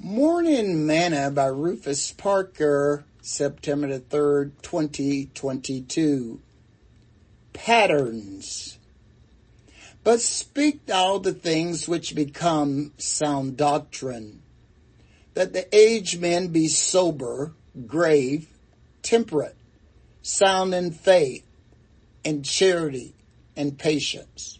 Morning Manna by Rufus Parker, September the 3rd, 2022. Patterns. But speak thou the things which become sound doctrine, that the aged men be sober, grave, temperate, sound in faith, and charity, and patience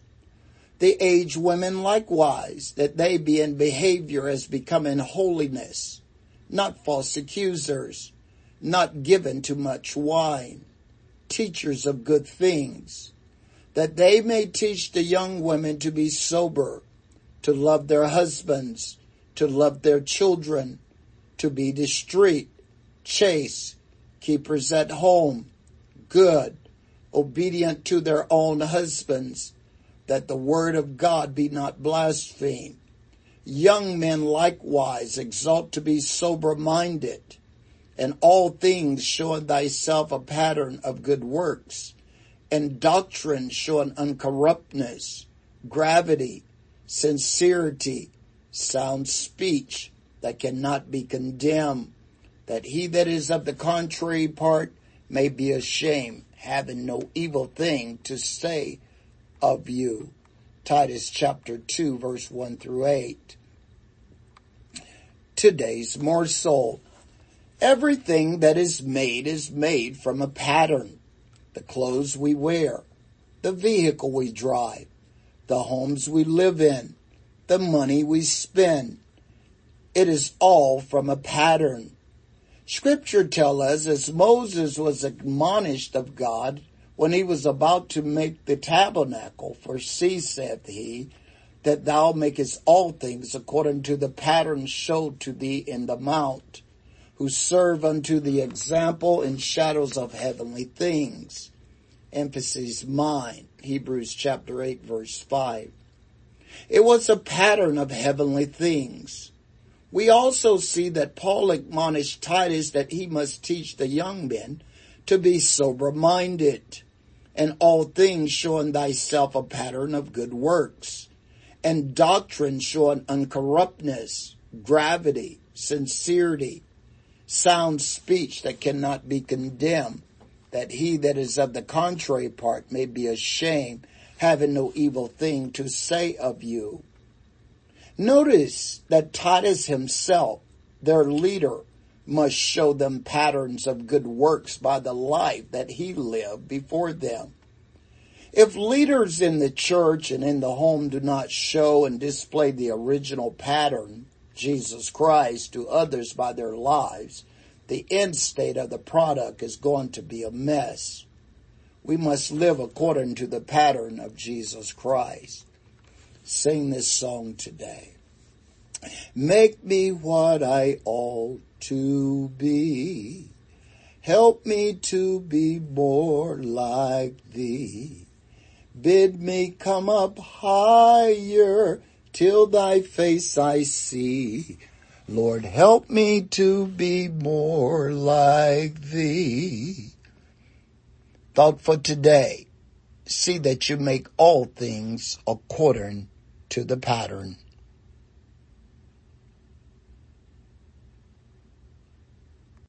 the aged women likewise, that they be in behavior as becoming holiness, not false accusers, not given to much wine, teachers of good things, that they may teach the young women to be sober, to love their husbands, to love their children, to be discreet, chaste, keepers at home, good, obedient to their own husbands, that the word of God be not blasphemed. Young men likewise exalt to be sober minded, and all things showing thyself a pattern of good works, and doctrine showing uncorruptness, gravity, sincerity, sound speech that cannot be condemned, that he that is of the contrary part may be ashamed, having no evil thing to say of you. Titus chapter 2 verse 1 through 8. Today's morsel. Everything that is made is made from a pattern. The clothes we wear, the vehicle we drive, the homes we live in, the money we spend. It is all from a pattern. Scripture tells us as Moses was admonished of God when he was about to make the tabernacle, for see, saith he, that thou makest all things according to the pattern showed to thee in the mount, who serve unto the example and shadows of heavenly things. Emphasis mine, Hebrews chapter 8 verse 5. It was a pattern of heavenly things. We also see that Paul admonished Titus that he must teach the young men to be sober minded and all things showing thyself a pattern of good works, and doctrine showing uncorruptness, gravity, sincerity, sound speech that cannot be condemned, that he that is of the contrary part may be ashamed, having no evil thing to say of you. Notice that Titus himself, their leader, must show them patterns of good works by the life that he lived before them. If leaders in the church and in the home do not show and display the original pattern, Jesus Christ, to others by their lives, the end state of the product is going to be a mess. We must live according to the pattern of Jesus Christ. Sing this song today. Make me what I ought to be. Help me to be more like thee. Bid me come up higher till thy face I see. Lord, help me to be more like thee. Thought for today. See that you make all things according to the pattern.